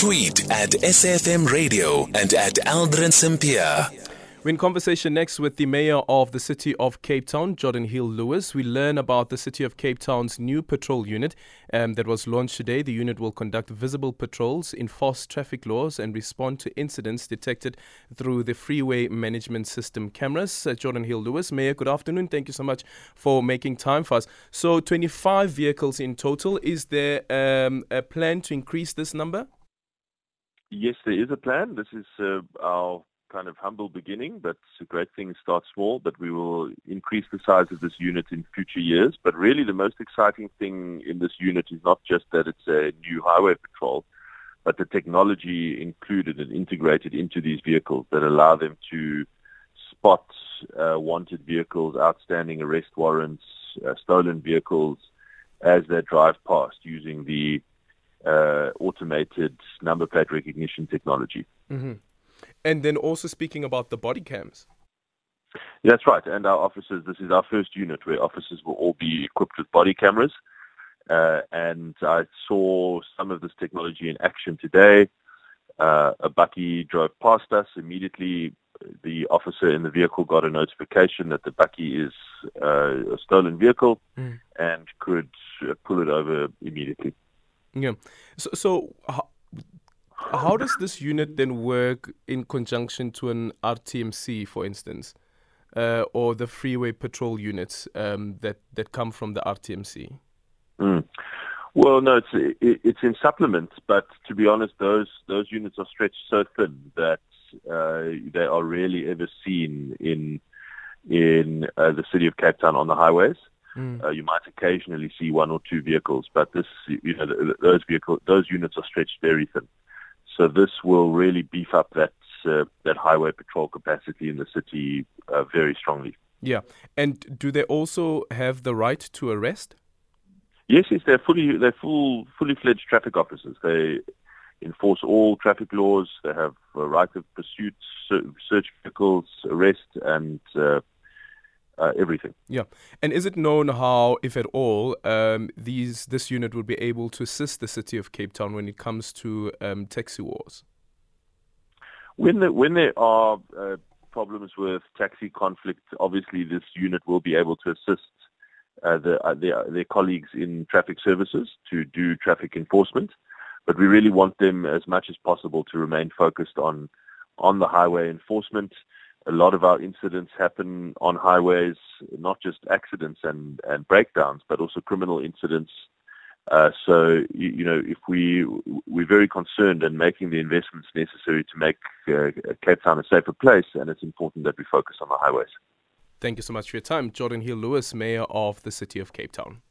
Tweet at SAFM Radio and at Aldrin Sampear. We're in conversation next with the mayor of the city of Cape Town, Geordin Hill-Lewis. We learn about the city of Cape Town's new patrol unit um, that was launched today. The unit will conduct visible patrols, enforce traffic laws, and respond to incidents detected through the freeway management system cameras. Uh, Geordin Hill-Lewis, Mayor, good afternoon. Thank you so much for making time for us. So, 25 vehicles in total. Is there um, a plan to increase this number? Yes, there is a plan. This is uh, our kind of humble beginning, but great things start small. But we will increase the size of this unit in future years. But really, the most exciting thing in this unit is not just that it's a new highway patrol, but the technology included and integrated into these vehicles that allow them to spot uh, wanted vehicles, outstanding arrest warrants, uh, stolen vehicles as they drive past using the uh, automated number plate recognition technology. Mm-hmm. And then also speaking about the body cams. That's right. And our officers, this is our first unit where officers will all be equipped with body cameras. Uh, and I saw some of this technology in action today. Uh, a bakkie drove past us. Immediately, the officer in the vehicle got a notification that the bakkie is uh, a stolen vehicle mm. and could pull it over immediately. Yeah. So, so how does this unit then work in conjunction to an RTMC, for instance, uh, or the freeway patrol units um, that that come from the RTMC? Mm. Well, no, it's it, it's in supplement, but to be honest, those those units are stretched so thin that uh, they are rarely ever seen in in uh, the city of Cape Town on the highways. Mm. Uh, you might occasionally see one or two vehicles, but this, you know, those vehicles, those units are stretched very thin. So this will really beef up that uh, that highway patrol capacity in the city uh, very strongly. Yeah, and do they also have the right to arrest? Yes, yes, they're fully they're full fully fledged traffic officers. They enforce all traffic laws. They have a right of pursuit, search vehicles, arrest, and uh, uh, everything. Yeah, and is it known how, if at all, um, these this unit would be able to assist the city of Cape Town when it comes to um, taxi wars? When the, when there are uh, problems with taxi conflict, obviously this unit will be able to assist uh, the, uh, their, their colleagues in traffic services to do traffic enforcement. But we really want them as much as possible to remain focused on on the highway enforcement a lot of our incidents happen on highways, not just accidents and, and breakdowns, but also criminal incidents. Uh, so, you, you, know, if we, we're very concerned and making the investments necessary to make uh, Cape Town a safer place, and it's important that we focus on the highways. Thank you so much for your time. Geordin Hill-Lewis, Mayor of the City of Cape Town.